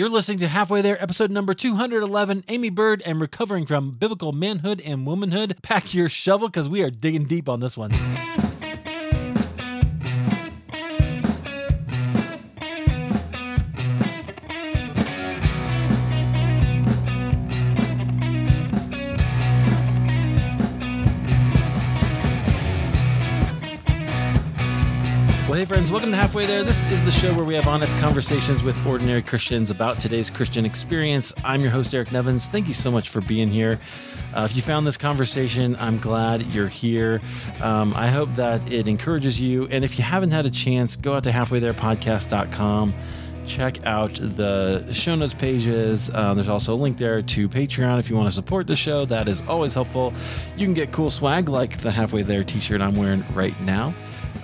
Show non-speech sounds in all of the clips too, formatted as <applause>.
You're listening to Halfway There, episode number 211. Aimee Byrd and recovering from biblical manhood and womanhood. Pack your shovel because we are digging deep on this one. Friends, welcome to Halfway There. This is the show where we have honest conversations with ordinary Christians about today's Christian experience. I'm your host, Eric Nevins. Thank you so much for being here. Uh, if you found this conversation, I'm glad you're here. Um, I hope that it encourages you. And if you haven't had a chance, go out to halfwaytherepodcast.com check out the show notes pages. Uh, there's also a link there to Patreon if you want to support the show. That is always helpful. You can get cool swag like the Halfway There t shirt I'm wearing right now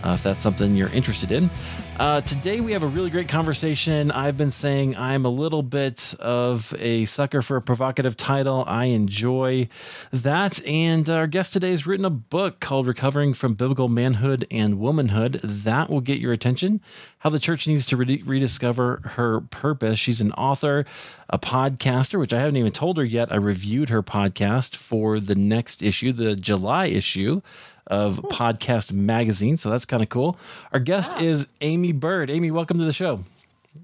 uh, if that's something you're interested in. Uh, today, we have a really great conversation. I've been saying I'm a little bit of a sucker for a provocative title. I enjoy that. And our guest today has written a book called Recovering from Biblical Manhood and Womanhood. That will get your attention. How the church needs to re- rediscover her purpose. She's an author, a podcaster, which I haven't even told her yet. I reviewed her podcast for the next issue, the July issue of Podcast Magazine. So that's kind of cool. Our guest Wow. is Aimee Byrd. Aimee, welcome to the show.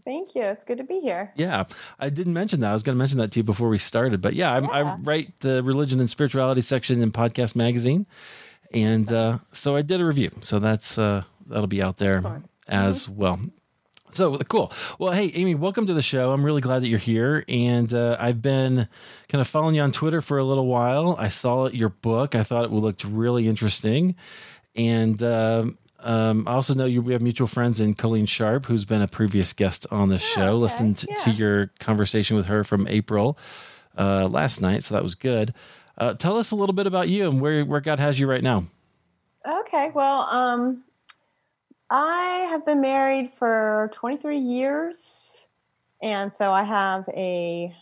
Thank you. It's good to be here. Yeah, I didn't mention that. I was going to mention that to you before we started. But yeah, I'm, I write the religion and spirituality section in Podcast Magazine, and uh, so I did a review. So that's uh, that'll be out there Excellent. as well. So cool. Well, hey, Aimee, welcome to the show. I'm really glad that you're here. And uh, I've been kind of following you on Twitter for a little while. I saw your book. I thought it looked really interesting. And um, um, I also know you, we have mutual friends in Colleen Sharp, who's been a previous guest on the show. okay. Listened to, to your conversation with her from April uh, last night. So that was good. Uh, tell us a little bit about you and where, where God has you right now. Okay. Well, um, I have been married for 23 years. And so I have a,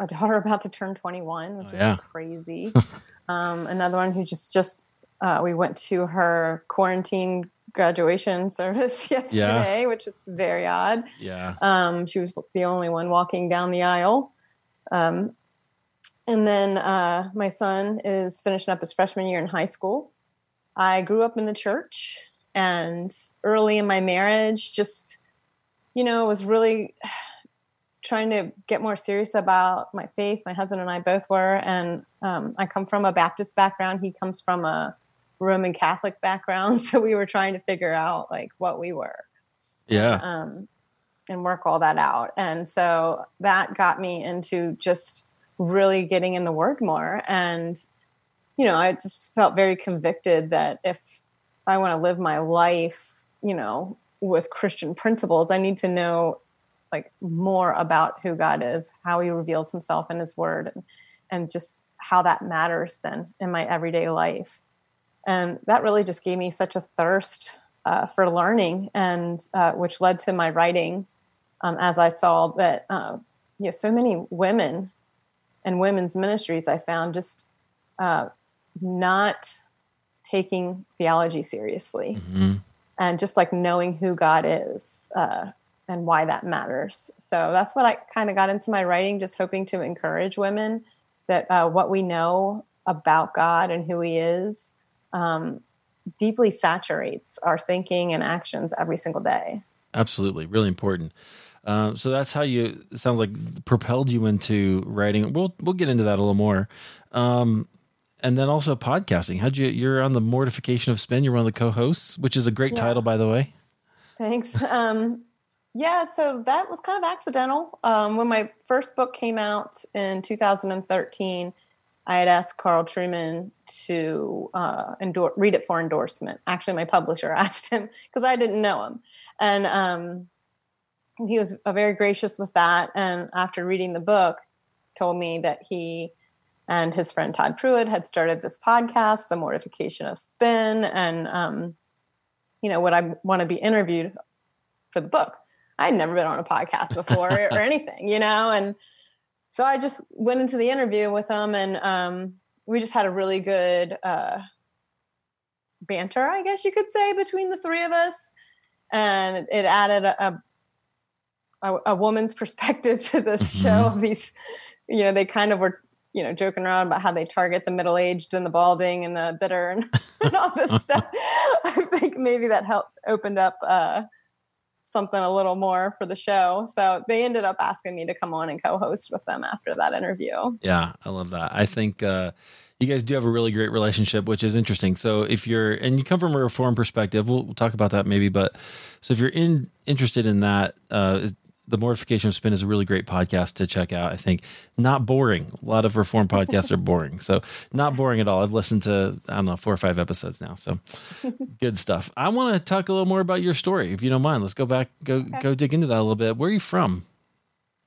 a daughter <laughs> about to turn 21, which Oh, is crazy. <laughs> um, another one who just, just, uh, we went to her quarantine graduation <laughs> service yesterday, which is very odd. Yeah. Um, she was the only one walking down the aisle. Um, and then uh, my son is finishing up his freshman year in high school. I grew up in the church, and early in my marriage, just, you know, was really <sighs> trying to get more serious about my faith. My husband and I both were. And um, I come from a Baptist background, he comes from a Roman Catholic background. <laughs> So we were trying to figure out like what we were Yeah. um, and work all that out. And so that got me into just really getting in the word more. And, you know, I just felt very convicted that if I want to live my life, you know, with Christian principles, I need to know like more about who God is, how he reveals himself in his word and, and just how that matters then in my everyday life. And that really just gave me such a thirst uh, for learning, and uh, which led to my writing. Um, as I saw that, uh, you know, so many women and women's ministries, I found just uh, not taking theology seriously, Mhm. and just like knowing who God is uh, and why that matters. So that's what I kind of got into my writing, just hoping to encourage women that uh, what we know about God and who He is um, deeply saturates our thinking and actions every single day. Absolutely, really important. Um, so that's how you. It sounds like propelled you into writing. We'll we'll get into that a little more, um, and then also podcasting. How'd you? You're on the Mortification of Spin. You're one of the co-hosts, which is a great Yeah. title, by the way. Thanks. Um, yeah, so that was kind of accidental. Um, when my first book came out in 2013, I had asked Carl Trueman to uh, endor- read it for endorsement. Actually, my publisher <laughs> asked him because I didn't know him. And um, he was uh, very gracious with that. And after reading the book, told me that he and his friend Todd Pruitt had started this podcast, The Mortification of Spin, and um, you know, would I want to be interviewed for the book? I'd never been on a podcast before or <laughs> anything, you know, and so I just went into the interview with him, and um, we just had a really good uh, banter, I guess you could say, between the three of us, and it added a, a a, woman's perspective to this Mhm. show these, you know, they kind of were, you know, joking around about how they target the middle aged and the balding and the bitter and, <laughs> and all this stuff. <laughs> I think maybe that helped opened up uh, something a little more for the show. So they ended up asking me to come on and co host with them after that interview. Yeah, I love that. I think uh, you guys do have a really great relationship, which is interesting. So if you're and you come from a reform perspective, we'll, we'll talk about that maybe. But so if you're in interested in that, uh, the Mortification of Spin is a really great podcast to check out. I think not boring. A lot of reform podcasts are boring, so not boring at all. I've listened to I don't know four or five episodes now, so <laughs> good stuff. I want to talk a little more about your story, if you don't mind. Let's go back, go go dig into that a little bit. Where are you from?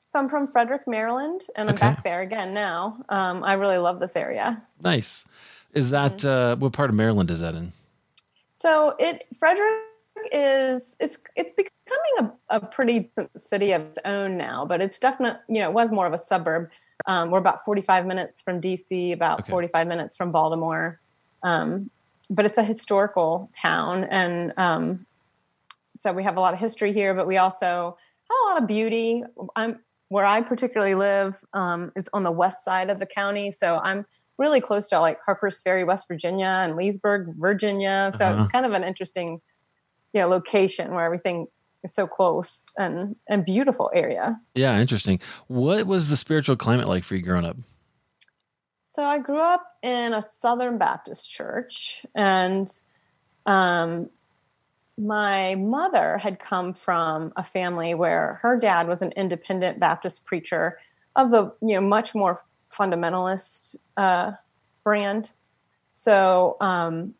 So I'm from Frederick, Maryland, and I'm Okay. back there again now. Um, I really love this area. Nice. Is that uh, what part of Maryland is that in? So it Frederick is it's it's becoming a, a pretty city of its own now, but it's definitely you know it was more of a suburb. Um, we're about 45 minutes from DC, about Okay. 45 minutes from Baltimore, um, but it's a historical town, and um, so we have a lot of history here. But we also have a lot of beauty. I'm where I particularly live um, is on the west side of the county, so I'm really close to like Harper's Ferry, West Virginia, and Leesburg, Virginia. So Uh-huh. it's kind of an interesting, you know, location where everything is so close and and beautiful area. Yeah, interesting. What was the spiritual climate like for you growing up? So I grew up in a Southern Baptist church, and um, my mother had come from a family where her dad was an independent Baptist preacher of the you know much more fundamentalist uh, brand. So um,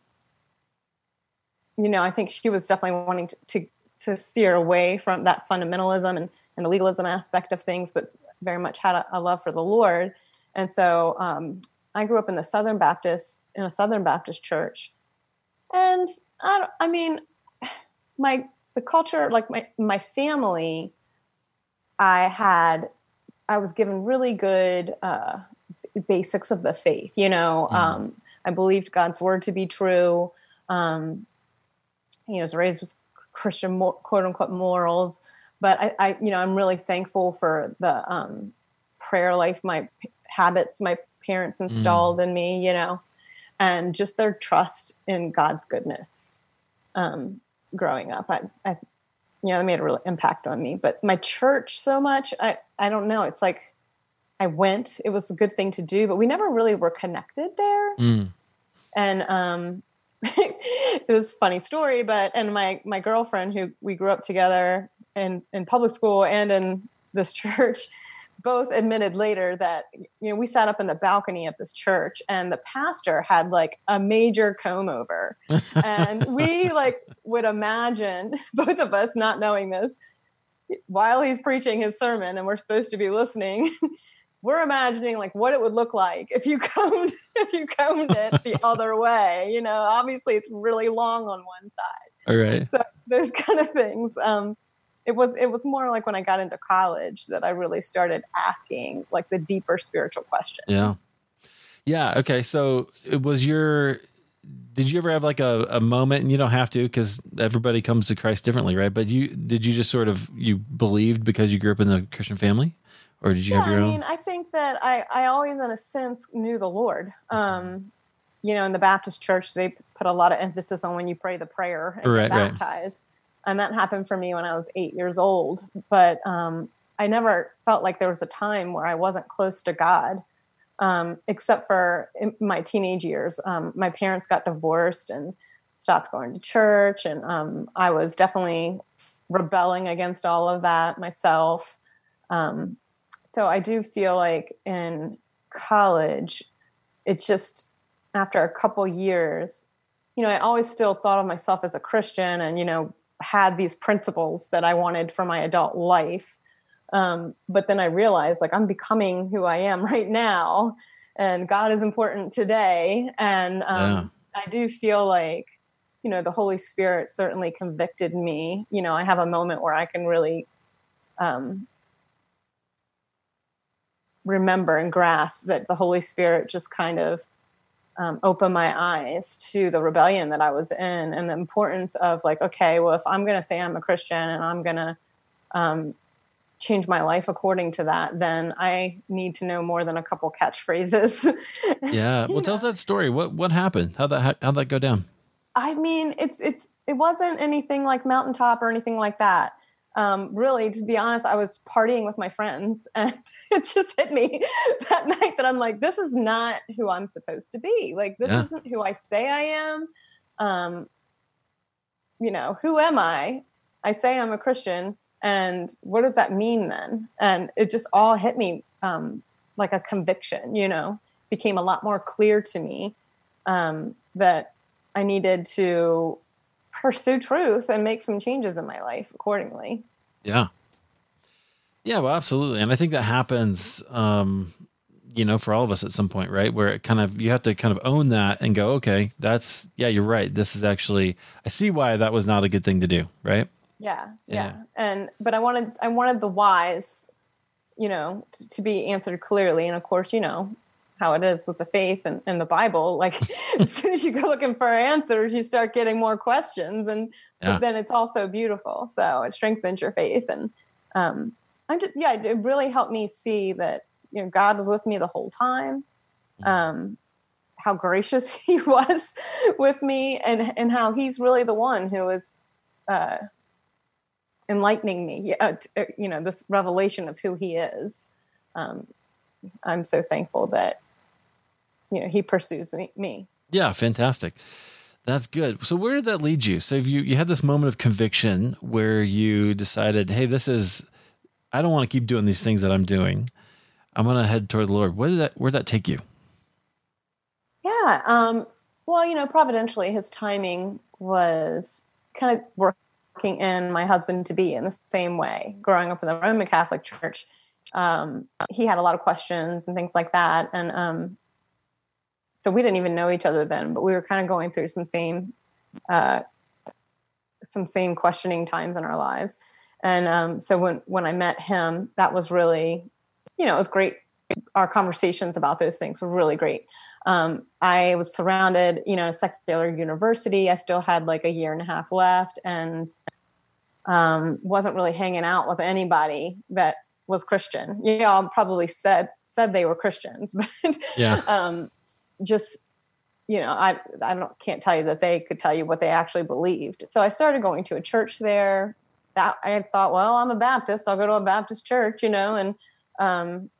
you know, I think she was definitely wanting to, to to steer away from that fundamentalism and, and the legalism aspect of things, but very much had a, a love for the Lord. And so um, I grew up in the Southern Baptist in a Southern Baptist church, and I, I mean, my the culture, like my my family, I had, I was given really good uh, basics of the faith. You know, Mhm. um, I believed God's word to be true. Um, you know, was raised with Christian quote unquote morals, but I, I, you know, I'm really thankful for the um, prayer life, my p- habits, my parents installed in me, you know, and just their trust in God's goodness. Um, growing up, I, I, you know, that made a real impact on me. But my church, so much, I, I don't know. It's like I went; it was a good thing to do, but we never really were connected there Mm. and um <laughs> it was a funny story but and my my girlfriend who we grew up together in in public school and in this <laughs> church both admitted later that you know we sat up in the balcony of this church and the pastor had like a major comb over. And we <laughs> like would imagine both of us not knowing this while he's preaching his sermon and we're supposed to be listening we're imagining like what it would look like if you <laughs> combed if you combed it the <laughs> other way you know obviously it's really long on one side All right. so those <laughs> kind of things um it was it was more like when i got into college that i really started asking like the deeper spiritual questions Yeah. Yeah. Okay. So it was your. Did you ever have like a, a moment, and you don't have to because everybody comes to Christ differently, right? But you did you just sort of you believed because you grew up in the Christian family, or did you yeah, have your I own? mean, I think that I, I always, in a sense, knew the Lord. Um, you know, in the Baptist church, they put a lot of emphasis on when you pray the prayer and Right, get right. baptized. And that happened for me when I was eight years old. But um, I never felt like there was a time where I wasn't close to God, um, except for in my teenage years. Um, my parents got divorced and stopped going to church. And um, I was definitely rebelling against all of that myself. Um, so I do feel like in college, it's just after a couple years, you know, I always still thought of myself as a Christian and, you know, had these principles that I wanted for my adult life. Um, but then I realized like I'm becoming who I am <laughs> right now and God is important today. And um, I do feel like, you know, the Holy Spirit certainly convicted me. You know, I have a moment where I can really um, remember and grasp that the Holy Spirit just kind of um, opened my eyes to the rebellion that I was in and the importance of like, okay, well, if I'm going to say I'm a Christian and I'm going to, um, change my life according to that, then I need to know more than a couple catchphrases. <laughs> yeah. Well, tell us that story. What what happened? How that how'd that go down? I mean, it's it's it wasn't anything like mountaintop or anything like that. Um, really, to be honest, I was partying with my friends, <laughs> and it just hit me that night that I'm like, this is not who I'm supposed to be. Like, this yeah. isn't who I say I am. Um, you know, who am I? I say I'm a Christian, and what does that mean then? And it just all hit me um, like a conviction. You know, became a lot more clear to me um, that I needed to pursue truth and make some changes in my life accordingly. Yeah. Yeah, well, absolutely. And I think that happens, um, you know, for all of us at some point, right? Where it kind of, you have to kind of own that and go, okay, that's, yeah, you're right. This is actually, I see why that was not a good thing to do, right? Yeah. Yeah. yeah. And, but I wanted, I wanted the whys, you know, to, to be answered clearly. And of course, you know, how it is with the faith and, and the Bible. Like <laughs> as soon as you go looking for answers, you start getting more questions, and yeah. then it's also beautiful. So it strengthens your faith, and um, I'm just yeah, it really helped me see that you know God was with me the whole time. Mm-hmm. Um, how gracious <laughs> He was with me, and and how He's really the one who is. Uh, enlightening me uh, you know this revelation of who he is um, i'm so thankful that you know he pursues me. Yeah, fantastic. That's good. So where did that lead you? So you you had this moment of conviction where you decided, hey, this is I don't want to keep doing these things that I'm doing. I'm going to head toward the Lord. Where did that where did that take you? Yeah. Um, well, you know, providentially, his timing was kind of working in my husband to be in the same way. Growing up in the Roman Catholic Church, um, he had a lot of questions and things like that, and um, so we didn't even know each other then, but we were kind of going through some same uh, some same questioning times in our lives. And um, so when when I met him, that was really, you know, it was great. Our conversations about those things were really great. Um, I was surrounded, you know, a secular university. I still had like a year and a half left, and um, wasn't really hanging out with anybody that was Christian. You know, probably said said they were Christians, <laughs> but yeah. um, just you know i i don't can't tell you that they could tell you what they actually believed. So i started going to a church there. That i thought well i'm a baptist. I'll go to a baptist church you know and um,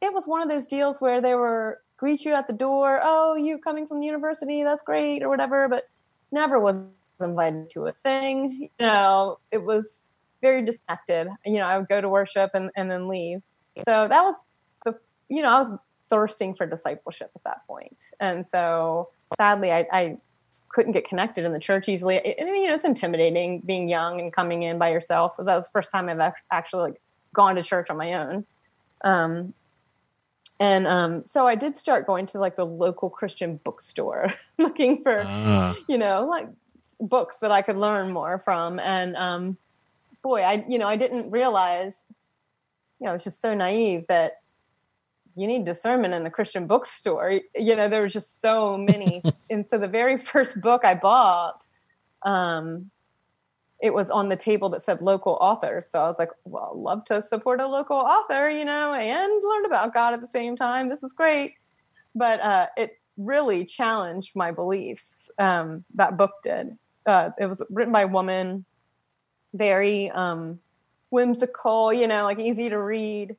it was one of those deals where they were greet you at the door. Oh you coming from the university? That's great or whatever. But never was invited to a thing. You know it was very disconnected you know i would go to worship and, and then leave. So that was the you know i was thirsting for discipleship at that point. And so sadly, I, I couldn't get connected in the church easily. And, you know, it's intimidating being young and coming in by yourself. That was the first time I've actually like gone to church on my own. Um, and um, so I did start going to like the local Christian bookstore, <laughs> looking for, uh. you know, like books that I could learn more from. And um, boy, I, you know, I didn't realize, you know, it's just so naive that you need discernment in the Christian bookstore. You know, there was just so many. <laughs> and so the very first book I bought, um, it was on the table that said local authors. So I was like, well, I'd love to support a local author, you know, and learn about God at the same time. This is great. But uh, it really challenged my beliefs. Um, that book did. Uh, it was written by a woman, very um, whimsical, you know, like easy to read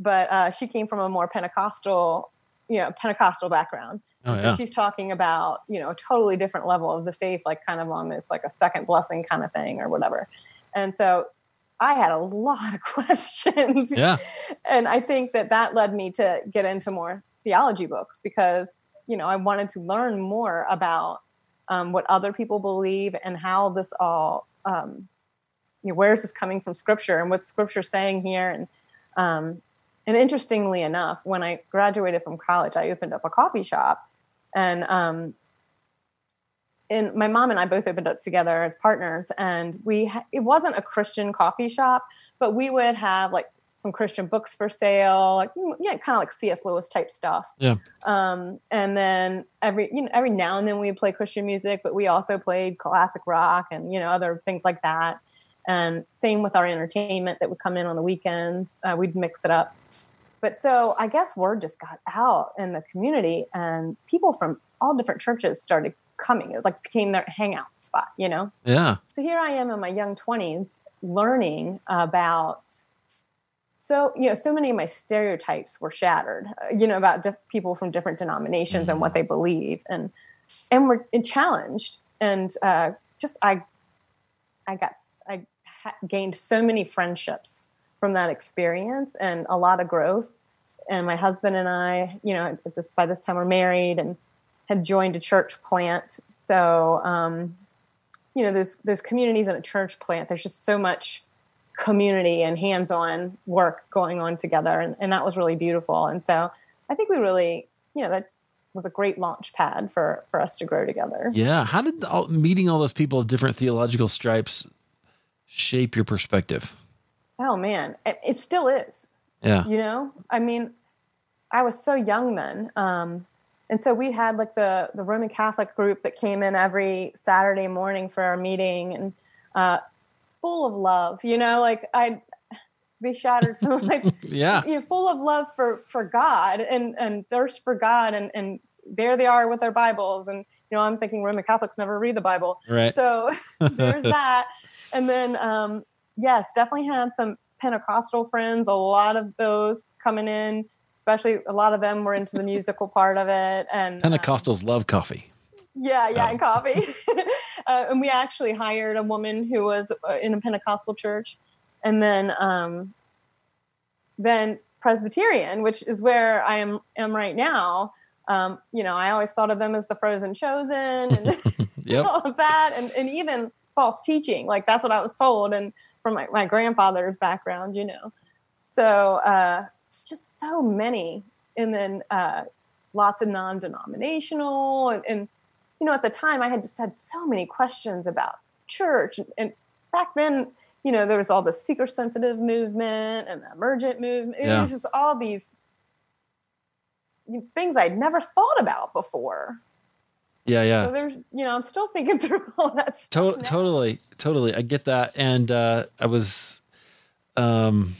but uh, she came from a more Pentecostal, you know, Pentecostal background. Oh, so she's talking about, you know, a totally different level of the faith, like kind of on this like a second blessing kind of thing or whatever. And so I had a lot of <laughs> questions. Yeah. and I think that that led me to get into more theology books because, you know, I wanted to learn more about um, what other people believe and how this all, um, you know, where is this coming from scripture and what's scripture saying here? And, um, and interestingly enough, when I graduated from college, I opened up a coffee shop, and um, and my mom and I both opened up together as partners. And we ha- it wasn't a Christian coffee shop, but we would have like some Christian books for sale, like yeah, kind of like C.S. Lewis type stuff. Yeah. Um, and then every you know every now and then we would play Christian music, but we also played classic rock and you know other things like that. And same with our entertainment that would come in on the weekends. Uh, we'd mix it up. But so I guess word just got out in the community, and people from all different churches started coming. It was like became their hangout spot, you know? Yeah. So here I am in my young 20s learning about so you know so many of my stereotypes were shattered uh, you know about diff- people from different denominations and what they believe and and were and challenged and uh, just i i got ha- gained so many friendships from that experience and a lot of growth. And my husband and i you know this by this time we're married and had joined a church plant. So um, you know those those communities in a church plant. There's just so much community and hands-on work going on together. And, and that was really beautiful. And so i think we really you know that was a great launch pad for for us to grow together. Yeah. How did all, meeting all those people of different theological stripes shape your perspective? oh man it, it still is Yeah. you know i mean i was so young then um, and so we had like the the roman catholic group that came in every saturday morning for our meeting and uh, full of love you know like i they shattered some of my Yeah. you know, full of love for for God and and thirst for God and and there they are with their Bibles and you know I'm thinking Roman Catholics never read the Bible Right. so <laughs> there's <laughs> that and then um yes definitely had some Pentecostal friends a lot of those coming in especially a lot of them were into the <laughs> musical part of it and um, Pentecostals love coffee. yeah, yeah, Oh. and coffee. <laughs> uh, and we actually hired a woman who was uh, in a Pentecostal church, and then um, then Presbyterian, which is where I am am right now. Um, you know, I always thought of them as the frozen chosen and <laughs> Yep. all of that, and and even false teaching. Like that's what I was told, and from my, my grandfather's background, you know. So uh, just so many, and then uh, lots of non-denominational, and, and you know, at the time I had just had so many questions about church. And, and back then, you know, there was all the seeker sensitive movement and the emergent movement. It Yeah. was just all these things I'd never thought about before. Yeah. Yeah. So there's, you know, I'm still thinking <laughs> through all that stuff. To- totally, totally. I get that. And uh, I was, um,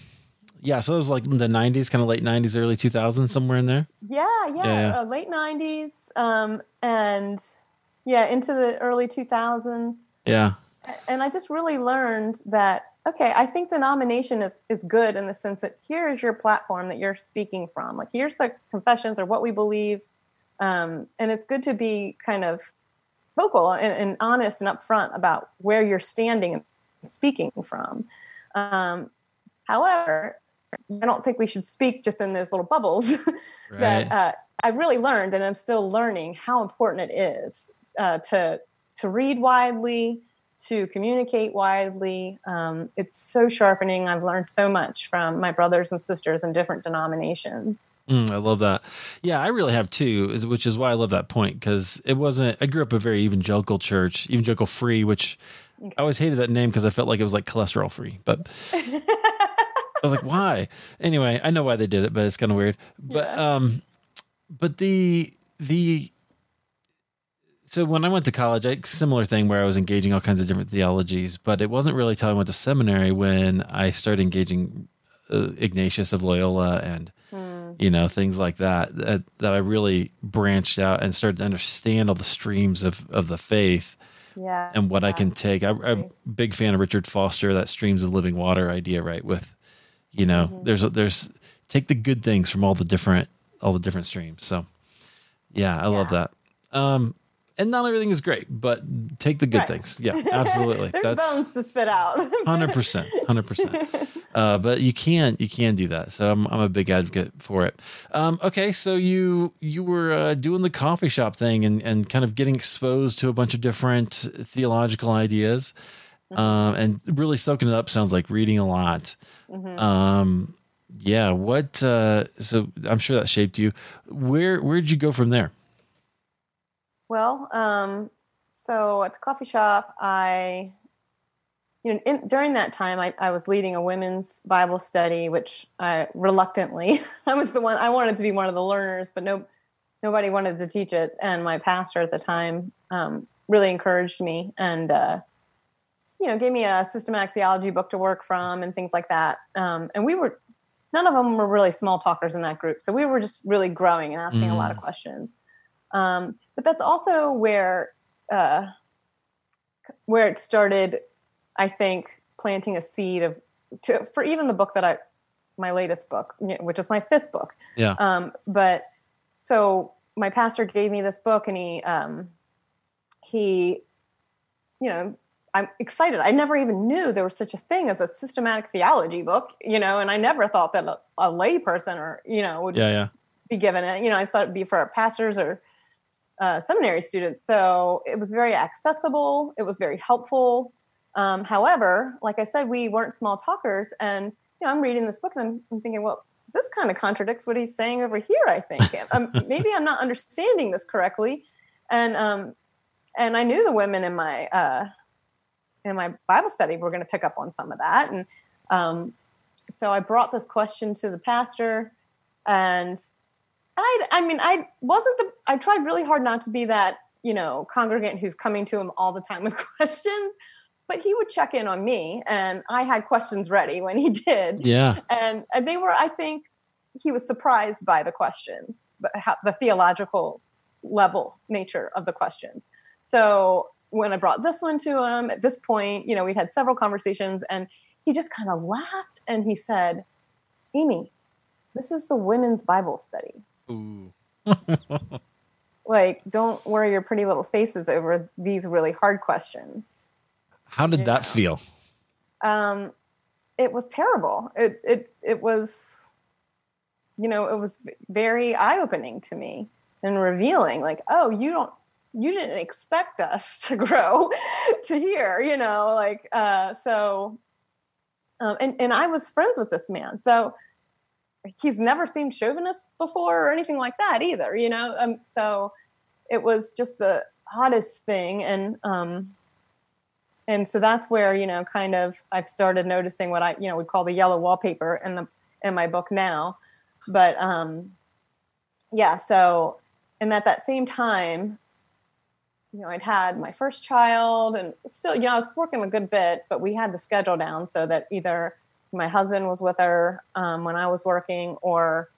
yeah. So it was like in the '90s, kind of late '90s, early 2000s, somewhere in there. Yeah, yeah, Yeah, yeah. Uh, late 90s um, and yeah, into the early 2000s. Yeah. and I just really learned that okay, I think denomination is is good in the sense that here is your platform that you're speaking from. Like here's the confessions or what we believe, um, and it's good to be kind of vocal and, and honest and upfront about where you're standing and speaking from. Um, however, I don't think we should speak just in those little bubbles. <laughs> Right. that uh, I really learned, and I'm still learning how important it is uh, to to read widely, to communicate widely. Um, it's so sharpening. I've learned so much from my brothers and sisters in different denominations. Mm, I love that. Yeah, I really have too, which is why I love that point because it wasn't. I grew up a very evangelical church, evangelical free, which I always hated that name because I felt like it was like cholesterol free. But <laughs> I was like, why? Anyway, I know why they did it, but it's kind of weird. But Yeah. um, but the the so when I went to college, I similar thing where I was engaging all kinds of different theologies, but it wasn't really until I went to seminary when I started engaging uh, Ignatius of Loyola and you know things like that, that that I really branched out and started to understand all the streams of of the faith Yeah. and what I can take. I, I'm a big fan of Richard Foster, that streams of living water idea, right? With you know, Mm-hmm. there's there's take the good things from all the different all the different streams. So yeah, I love that. Um, and not everything is great, but take the good Right. things. Yeah, absolutely. <laughs> There's That's bones to spit out. <laughs> hundred percent, hundred percent. <laughs> Uh, but you can you can do that. So I'm I'm a big advocate for it. Um, okay, so you you were uh, doing the coffee shop thing and and kind of getting exposed to a bunch of different theological ideas, um, and really soaking it up. Sounds like reading a lot. Um, yeah. What? Uh, so I'm sure that shaped you. Where where did you go from there? Well, um, so at the coffee shop, I, you know, in, during that time, I, I was leading a women's Bible study, which I reluctantly, <laughs> I was the one, I wanted to be one of the learners, but no, nobody wanted to teach it. And my pastor at the time um, really encouraged me. And uh, you know, gave me a systematic theology book to work from and things like that. Um, and we were, none of them were really small talkers in that group. So we were just really growing and asking mm. a lot of mm. questions. Um, but that's also where, uh, where it started, I think, planting a seed of, to, for even the book that I, my latest book, which is my fifth book. Yeah. Um, but so my pastor gave me this book and he, um, he, you know, I'm excited. I never even knew there was such a thing as a systematic theology book, you know, and I never thought that a, a lay person or, you know, would yeah, yeah. be given it. You know, I thought it'd be for our pastors or uh, seminary students. So it was very accessible. It was very helpful. Um, however, like I said, we weren't small talkers. And, you know, I'm reading this book and I'm, I'm thinking, well, this kind of contradicts what he's saying over here, I think. <laughs> um, maybe I'm not understanding this correctly. And, um, and I knew the women in my, uh, in my Bible study, we're going to pick up on some of that. And um, so I brought this question to the pastor, and I, I mean, I wasn't the, I tried really hard not to be that, you know, congregant who's coming to him all the time <laughs> with questions, but he would check in on me, and I had questions ready when he <laughs> did. Yeah. And, and they were, I think, he was surprised by the questions, the, the theological level nature of the questions. So when I brought this one to him at this point, you know, we'd had several conversations and he just kind of laughed and he said, Aimee, this is the women's Bible study. Like, don't worry your pretty little faces over these really hard questions. How did you that know? feel? Um, it was terrible. It, it, it was, you know, it was very eye opening to me and revealing like, oh, you don't, you didn't expect us <laughs> to grow <laughs> to here, you know, like, uh, so, um, and, and I was friends with this man. So he's never seemed chauvinist before or anything like that either, you know? Um, so it was just the hottest thing. And, um, and so that's where, you know, kind of I've started noticing what I, you know, we call the yellow wallpaper in the, in my book now. But, um, yeah, so, and at that same time, you know, I'd had my first child and still, you know, I was working a good bit, but we had the schedule down so that either my husband was with her um, when I was working or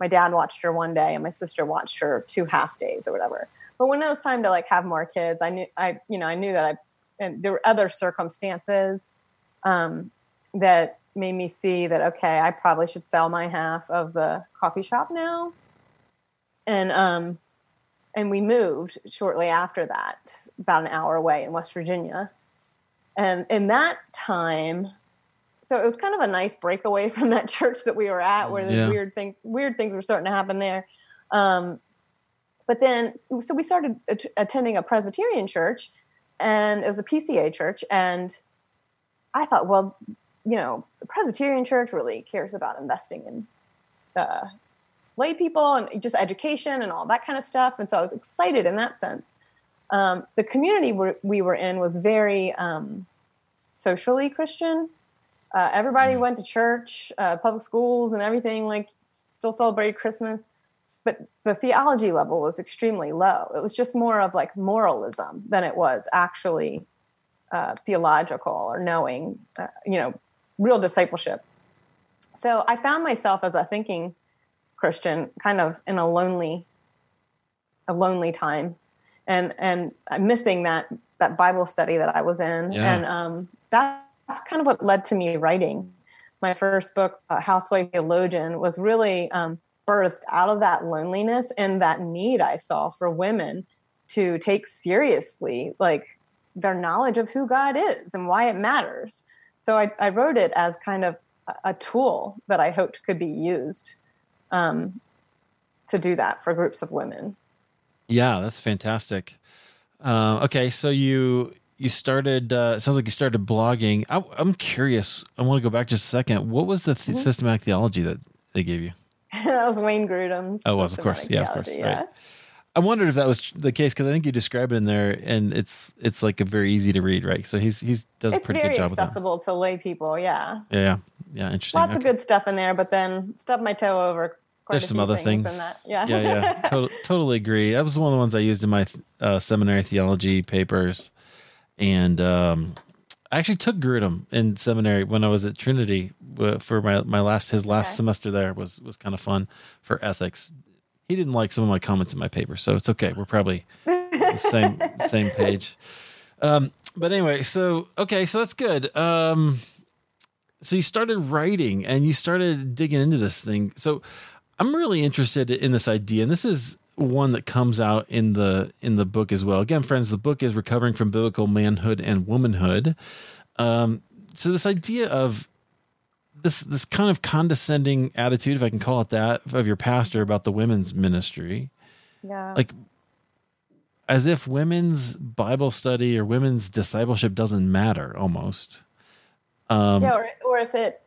my dad watched her one day and my sister watched her two half days or whatever. But when it was time to like have more kids, I knew, I, you know, I knew that I, and there were other circumstances um, that made me see that, okay, I probably should sell my half of the coffee shop now. And, um, and we moved shortly after that, about an hour away in West Virginia. And in that time, so it was kind of a nice breakaway <laughs> from that church that we were at, where yeah. weird things, weird things were starting to happen there. Um, but then, so we started at- attending a Presbyterian church, and it was a PCA church, and I thought, well, you know, the Presbyterian church really cares about investing in uh, lay people and just education and all that kind of stuff. And so I was excited in that sense. Um, the community we were in was very um, socially Christian. Uh, everybody mm. went to church, uh, public schools, and everything. Like, still celebrated Christmas, but the theology level was extremely low. It was just more of like moralism than it was actually uh, theological or knowing, uh, you know, real discipleship. So I found myself as a thinking Christian, kind of in a lonely, a lonely time, and and I'm missing that that Bible study that I was in, yeah. and um, that's kind of what led to me writing my first book, uh, Housewife Theologian, was really um, birthed out of that loneliness and that need I saw for women to take seriously like their knowledge of who God is and why it matters. So I, I wrote it as kind of a, tool that I hoped could be used um, to do that for groups of women. Yeah, that's fantastic. Uh, okay, so you you started. Uh, it sounds like you started blogging. I, am curious. I want to go back just a second. What was the th- mm-hmm. systematic theology that they gave you? <laughs> that was Wayne Grudem's. Oh, was of course, yeah, of course, yeah. right. I wondered if that was the case because I think you describe it in there, and it's it's like a very easy to read, right? So he's he's does it's a pretty good job. It's very accessible to lay people, yeah. Yeah, yeah, interesting. Lots okay. of good stuff in there, but then stubbed my toe over there's some other things. things. Yeah, yeah, yeah. <laughs> to- totally agree. That was one of the ones I used in my uh, seminary theology papers, and um, I actually took Grudem in seminary when I was at Trinity uh, for my, my last his last okay. semester there was was kind of fun for ethics. He didn't like some of my comments in my paper, so it's okay. We're probably the same <laughs> same page. Um, but anyway, so okay, so that's good. Um, so you started writing and you started digging into this thing. So I'm really interested in this idea, and this is one that comes out in the in the book as well. Again, friends, the book is recovering from biblical manhood and womanhood. Um, so this idea of this this kind of condescending attitude, if I can call it that, of your pastor about the women's ministry, yeah, like as if women's Bible study or women's discipleship doesn't matter, almost. Um, yeah, or or if it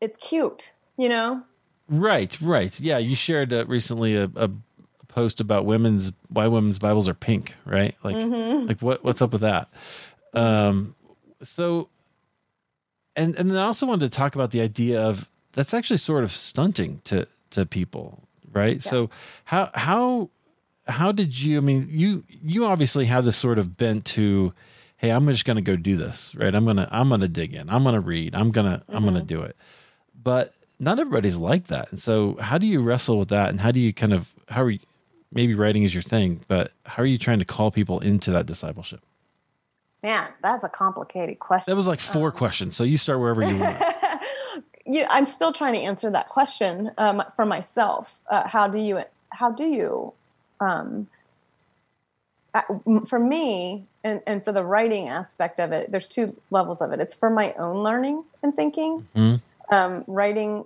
it's cute, you know. Right, right. Yeah, you shared uh, recently a, a post about women's why women's Bibles are pink, right? Like mm-hmm. like what what's up with that? Um so and and then I also wanted to talk about the idea of that's actually sort of stunting to to people, right? Yeah. So how how how did you I mean you you obviously have this sort of bent to hey, I'm just going to go do this, right? I'm going to I'm going to dig in. I'm going to read. I'm going to mm-hmm. I'm going to do it. But not everybody's like that. And so how do you wrestle with that and how do you kind of how are you maybe writing is your thing, but how are you trying to call people into that discipleship? Man, that's a complicated question. That was like four um, questions. So you start wherever you want. <laughs> yeah, I'm still trying to answer that question um, for myself. Uh, how do you, how do you, um, for me and, and for the writing aspect of it, there's two levels of it. It's for my own learning and thinking. Mm-hmm. Um, writing,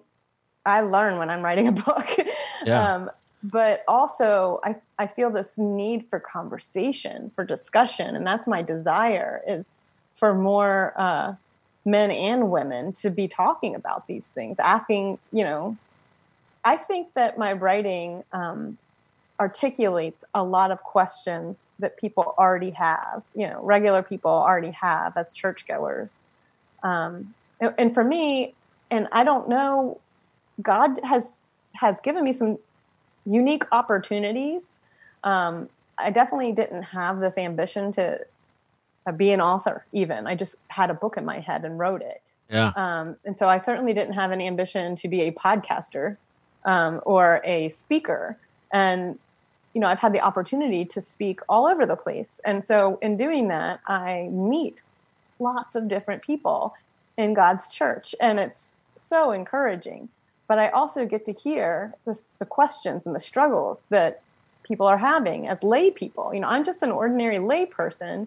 I learn when I'm writing a book. <laughs> Yeah. But also I, I feel this need for conversation for discussion and that's my desire is for more uh, men and women to be talking about these things asking you know i think that my writing um, articulates a lot of questions that people already have you know regular people already have as churchgoers. Um, and, and for me and i don't know god has has given me some unique opportunities. Um, I definitely didn't have this ambition to uh, be an author, even. I just had a book in my head and wrote it. Yeah. Um, and so I certainly didn't have any ambition to be a podcaster um, or a speaker. And, you know, I've had the opportunity to speak all over the place. And so in doing that, I meet lots of different people in God's church. And it's so encouraging but I also get to hear this, the questions and the struggles that people are having as lay people. You know, I'm just an ordinary lay person.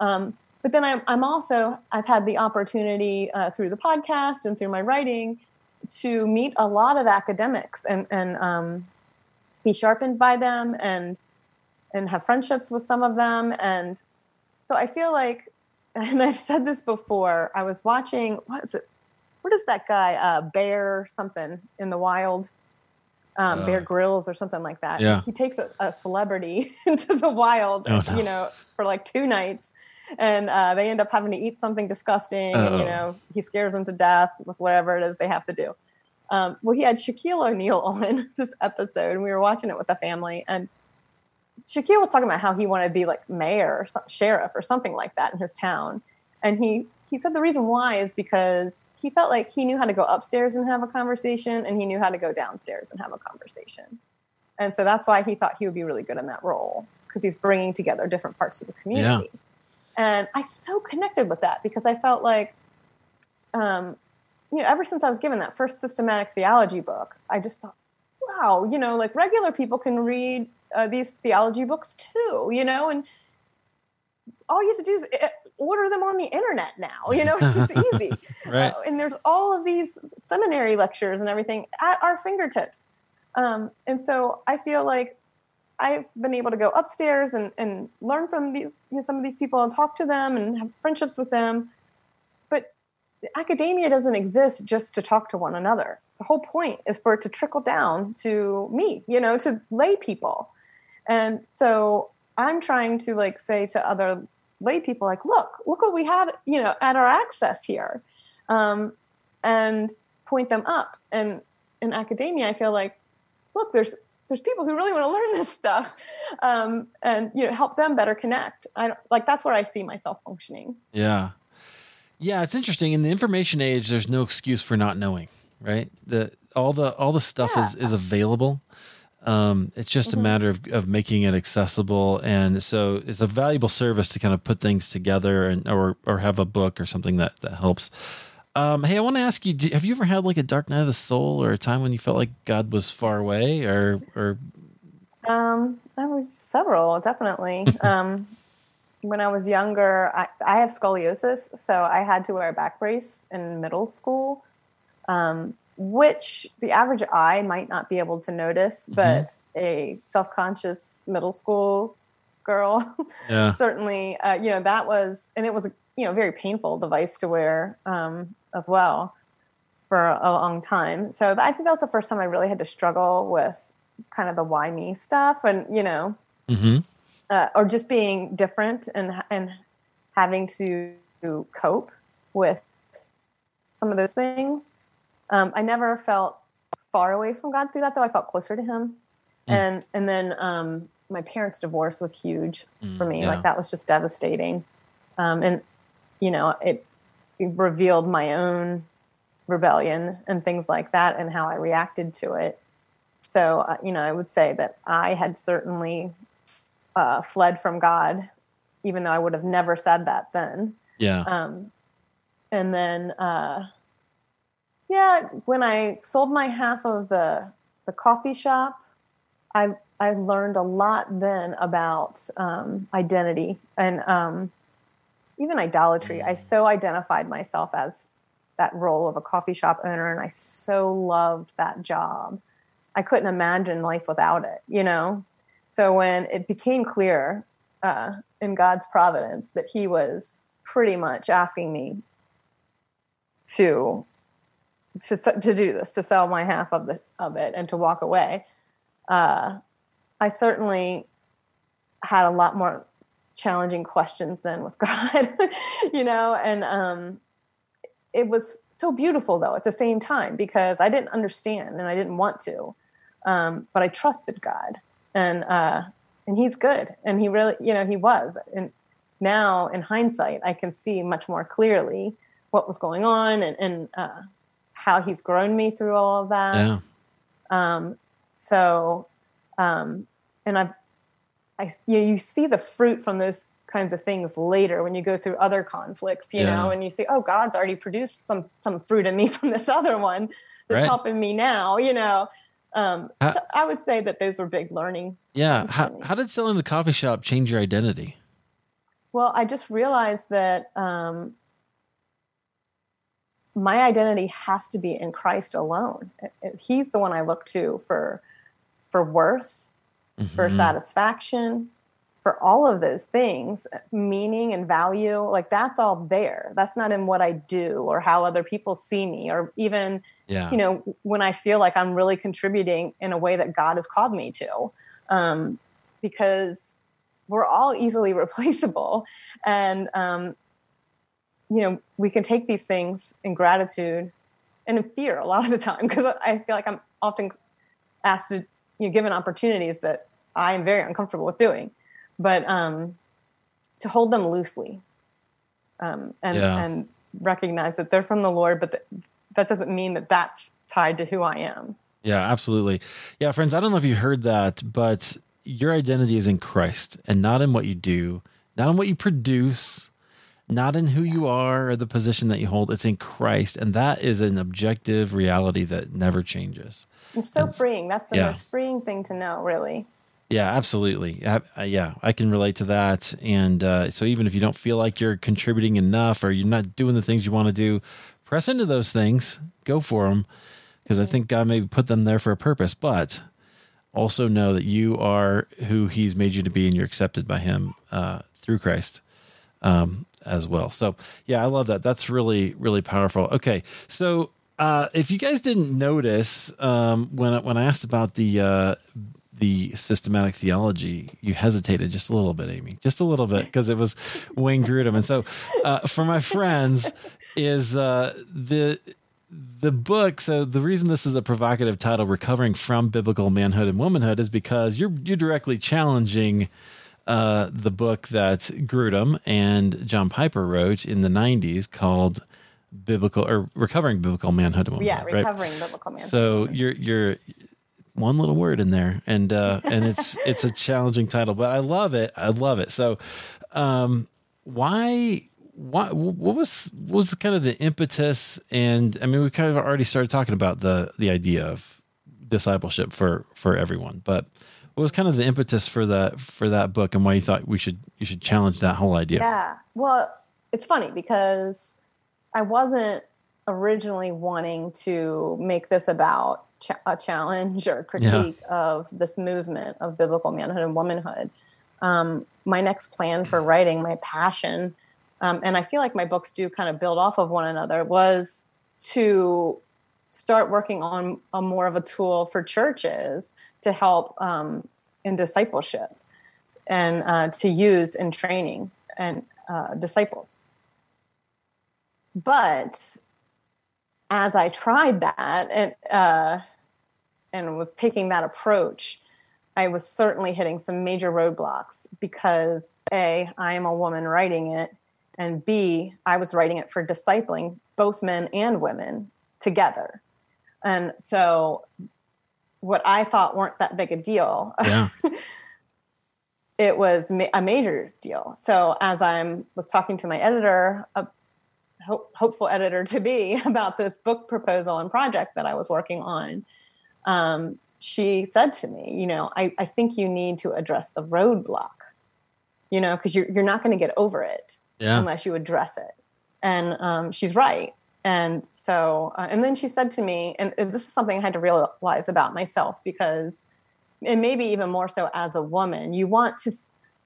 Um, but then I'm, I'm, also, I've had the opportunity uh, through the podcast and through my writing to meet a lot of academics and, and um, be sharpened by them and, and have friendships with some of them. And so I feel like, <laughs> and I've said this before, I was watching, what is it? What is that guy? Uh, Bear something in the wild. Um, uh, Bear Grylls or something like that. Yeah. He takes a, a celebrity <laughs> into the wild, oh, no. you know, for like two nights, and uh, they end up having to eat something disgusting. And, you know, he scares them to death with whatever it is they have to do. Um, well, he had Shaquille O'Neal <laughs> on this episode, and we were watching it with the family, and Shaquille was talking about how he wanted to be like mayor or sheriff or something like that in his town, and he he said the reason why is because he felt like he knew how to go upstairs and have a conversation and he knew how to go downstairs and have a conversation. And so that's why he thought he would be really good in that role because he's bringing together different parts of the community. Yeah. And I so connected with that because I felt like, um, you know, ever since I was given that first systematic theology book, I just thought, wow, you know, like regular people can read uh, these theology books too, you know, and all you have to do is eh, order them on the internet now. You know, it's just easy. <laughs> right. Uh, and there's all of these seminary lectures and everything at our fingertips. Um, and so I feel like I've been able to go upstairs and, and learn from these you know, some of these people and talk to them and have friendships with them. But academia doesn't exist just to talk to one another. The whole point is for it to trickle down to me, you know, to lay people. And so I'm trying to like say to other lay people like look look what we have you know at our access here um, and point them up and in academia i feel like look there's there's people who really want to learn this stuff um, and you know help them better connect i like that's where i see myself functioning yeah Yeah, it's interesting. In the information age, there's no excuse for not knowing, right? The all the all the stuff yeah. is is available. Um, it's just mm-hmm. a matter of, of making it accessible, and so it's a valuable service to kind of put things together, and or or have a book or something that that helps. Um, hey, I want to ask you: Have you ever had like a dark night of the soul, or a time when you felt like God was far away, or or? Um, I was several, definitely. <laughs> um, when I was younger, I, I have scoliosis, so I had to wear a back brace in middle school. Um, which the average eye might not be able to notice, mm-hmm. but a self-conscious middle school girl <laughs> yeah. certainly, uh, you know, that was, and it was a you know very painful device to wear um, as well for a long time. So I think that was the first time I really had to struggle with kind of the why me stuff, and you know, mm-hmm. uh, or just being different and and having to cope with some of those things. Um, I never felt far away from God through that, though. I felt closer to Him, mm. and and then um, my parents' divorce was huge mm, for me. Yeah. Like that was just devastating, um, and you know it, it revealed my own rebellion and things like that, and how I reacted to it. So uh, you know, I would say that I had certainly uh, fled from God, even though I would have never said that then. Yeah. Um, and then. Uh, yeah, when I sold my half of the the coffee shop, I I learned a lot then about um, identity and um, even idolatry. I so identified myself as that role of a coffee shop owner, and I so loved that job. I couldn't imagine life without it, you know. So when it became clear uh, in God's providence that He was pretty much asking me to to to do this to sell my half of the of it and to walk away uh, i certainly had a lot more challenging questions than with <laughs> god you know? And um, it was so beautiful though at the same time because i didn't understand and i didn't want to um, but i trusted god. And uh, and he's good. And he really you know he was. And now in hindsight i can see much more clearly what was going on and, and uh, how he's grown me through all of that. Yeah. Um, so, um, and I've, I, you, know, you see the fruit from those kinds of things later when you go through other conflicts, you yeah. know, and you see, oh, God's already produced some, some fruit in me <laughs> from this other one that's right. helping me now, you know? Um, how, so I would say that those were big learning. Yeah. How, how did selling the coffee shop change your identity? Well, I just realized that, um, my identity has to be in Christ alone. He's the one I look to for for worth, mm-hmm. for satisfaction, for all of those things, meaning and value. Like that's all there. That's not in what I do or how other people see me or even yeah. you know when I feel like I'm really contributing in a way that God has called me to. Um, because we're all easily <laughs> replaceable and um, you know, we can take these things in gratitude and in fear a lot of the time because I feel like I'm often asked to, you know, given opportunities that I am very uncomfortable with doing, but um, to hold them loosely um, and yeah. and recognize that they're from the Lord, but that, that doesn't mean that that's tied to who I am. Yeah, absolutely. Yeah, friends, I don't know if you heard that, but your identity is in Christ and not in what you do, not in what you produce, not in who you are or the position that you hold. It's in Christ. And that is an objective reality that never changes. It's so and, freeing. That's the yeah. most freeing thing to know, really. Yeah, absolutely. Uh, yeah, I can relate to that. And uh, so even if you don't feel like you're contributing enough or you're not doing the things you want to do, press into those things, go for them, because I think God may put them there for a purpose. But also know that you are who He's made you to be and you're accepted by Him uh, through Christ. Um, as well. So yeah, I love that. That's really really powerful. Okay, so uh, if you guys didn't notice um, when when I asked about the uh, the systematic theology, you hesitated just a little bit, Aimee, just a little bit because it was Wayne Grudem. And so uh, for my friends, is uh, the the book. So the reason this is a provocative title, "Recovering from Biblical Manhood and Womanhood," is because you're you're directly challenging uh, the book that Grudem and John Piper wrote in the '90s called "Biblical" or "Recovering Biblical Manhood Yeah, Womanhood." right? recovering biblical man. So you're you're one little word in there, and uh, and it's <laughs> it's a challenging title, but I love it. I love it. So, um, why? Why, what was what was the kind of the impetus and I mean we kind of already started talking about the the idea of discipleship for for everyone but was kind of the impetus for that for that book and why you thought we should you should challenge that whole idea Yeah. Well, it's funny because I wasn't originally wanting to make this about cha- a challenge or critique of this movement of biblical manhood and womanhood. Um, my next plan for writing, my passion, um, and I feel like my books do kind of build off of one another, was to start working on a more of a tool for churches to help um, in discipleship and uh, to use in training and uh, disciples. But as I tried that and uh, and was taking that approach, I was certainly hitting some major roadblocks because a I am a woman writing it, and b I was writing it for discipling both men and women together, and so what I thought weren't that big a deal yeah <laughs> it was ma- a major deal. So as I'm was talking to my editor, a ho- hopeful editor to be <laughs> about this book proposal and project that I was working on, um, she said to me, you know, I, I think you need to address the roadblock, you know, because you're you're not going to get over it yeah unless you address it. And um, she's right. And so, uh, and then she said to me, and this is something I had to realize about myself because, and maybe even more so as a woman, you want to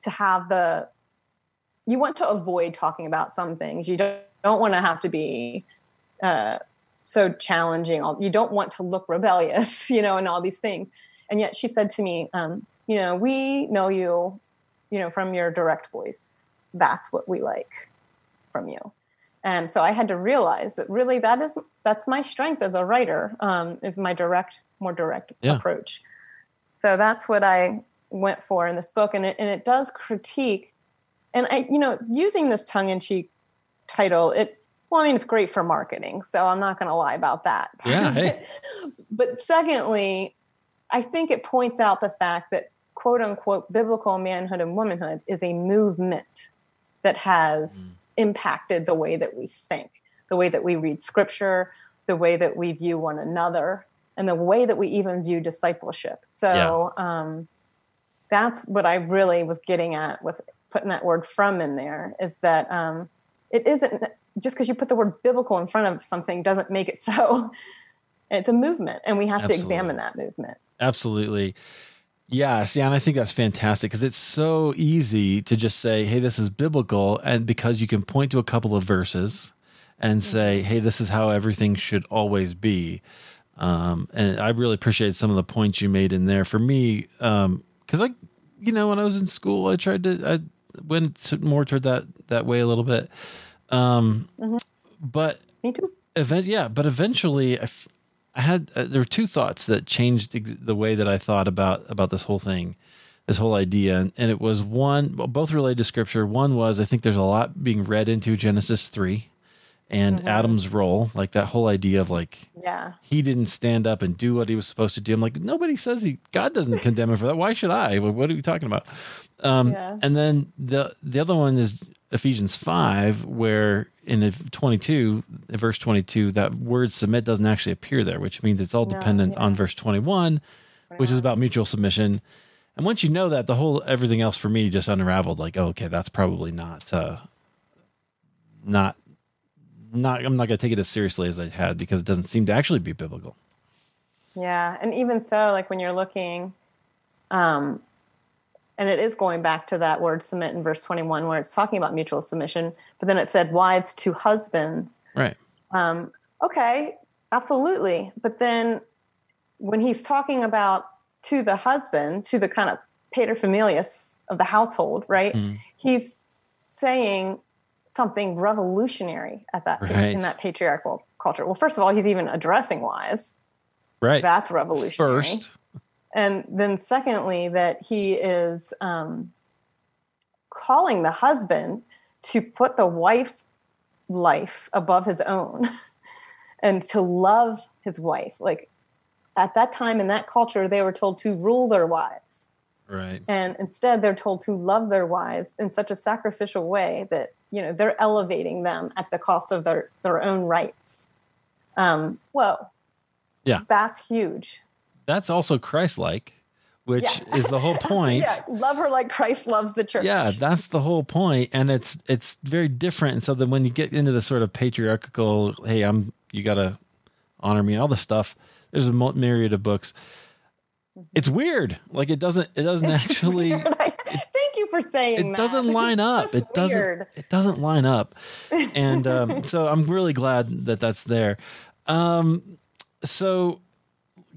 to have the, you want to avoid talking about some things. You don't don't want to have to be uh, so challenging. You don't want to look rebellious, <laughs> you know, and all these things. And yet, she said to me, um, you know, we know you, you know, from your direct voice. That's what we like from you and so i had to realize that really that is that's my strength as a writer um, is my direct more direct Yeah. approach so that's what i went for in this book and it, and it does critique and i you know using this tongue-in-cheek title it well i mean it's great for marketing so i'm not going to lie about that Yeah, hey. <laughs> but secondly i think it points out the fact that quote unquote biblical manhood and womanhood is a movement that has impacted the way that we think, the way that we read scripture, the way that we view one another, and the way that we even view discipleship. So um, that's what I really was getting at with putting that word from in there is that um, it isn't just because you put the word biblical in front of something doesn't make it so. <laughs> It's a movement, and we have Absolutely. to examine that movement. Absolutely. Yeah, see, and I think that's fantastic because it's so easy to just say, hey, this is biblical. And because you can point to a couple of verses and say, hey, this is how everything should always be. Um, and I really appreciate some of the points you made in there for me. Um, cause I, you know, when I was in school, I tried to, I went to- more toward that, that way a little bit. Um, but Me too. event yeah but eventually I, f- I had uh, there were two thoughts that changed ex- the way that i thought about about this whole thing this whole idea. And, and it was one both related to scripture. One was i think there's a lot being read into genesis 3 and adam's role like that whole idea of like Yeah. he didn't stand up and do what he was supposed to do. I'm like nobody says he god doesn't condemn him for that. Why should i? What are you talking about? Um, Yeah. and then the the other one is Ephesians five, where in the twenty two, verse twenty two, that word submit doesn't actually appear there, which means it's all No, dependent yeah. on verse twenty one, which is about mutual submission. And once you know that, the whole everything else for me just unraveled. Like, oh, okay, that's probably not uh, not not. I'm not going to take it as seriously as I had because it doesn't seem to actually be biblical. Yeah, and even so, like when you're looking, um, and it is going back to that word submit in verse 21, where it's talking about mutual submission, but then it said wives to husbands. Right. Um, okay, absolutely. But then when he's talking about to the husband, to the kind of paterfamilias of the household, right? Mm. He's saying something revolutionary at that Right. in that patriarchal culture. Well, first of all, he's even addressing wives. Right. That's revolutionary. First. And then secondly, that he is um, calling the husband to put the wife's life above his own <laughs> and to love his wife. Like at that time in that culture, they were told to rule their wives. Right. And instead, they're told to love their wives in such a sacrificial way that, you know, they're elevating them at the cost of their, their own rights. Um, whoa. Yeah. That's huge. That's also Christ like which yeah. is the whole <laughs> point. yeah, love her like Christ loves the church. Yeah, that's the whole point, and it's it's very different. And so then when you get into the sort of patriarchal, hey, I'm you got to honor me and all this stuff. There's a myriad of books. Mm-hmm. It's weird. Like it doesn't. It doesn't <laughs> it's actually. Thank you for saying it that. doesn't <laughs> line up. It doesn't. Weird. It doesn't line up. And um, so I'm really glad that that's there. Um, so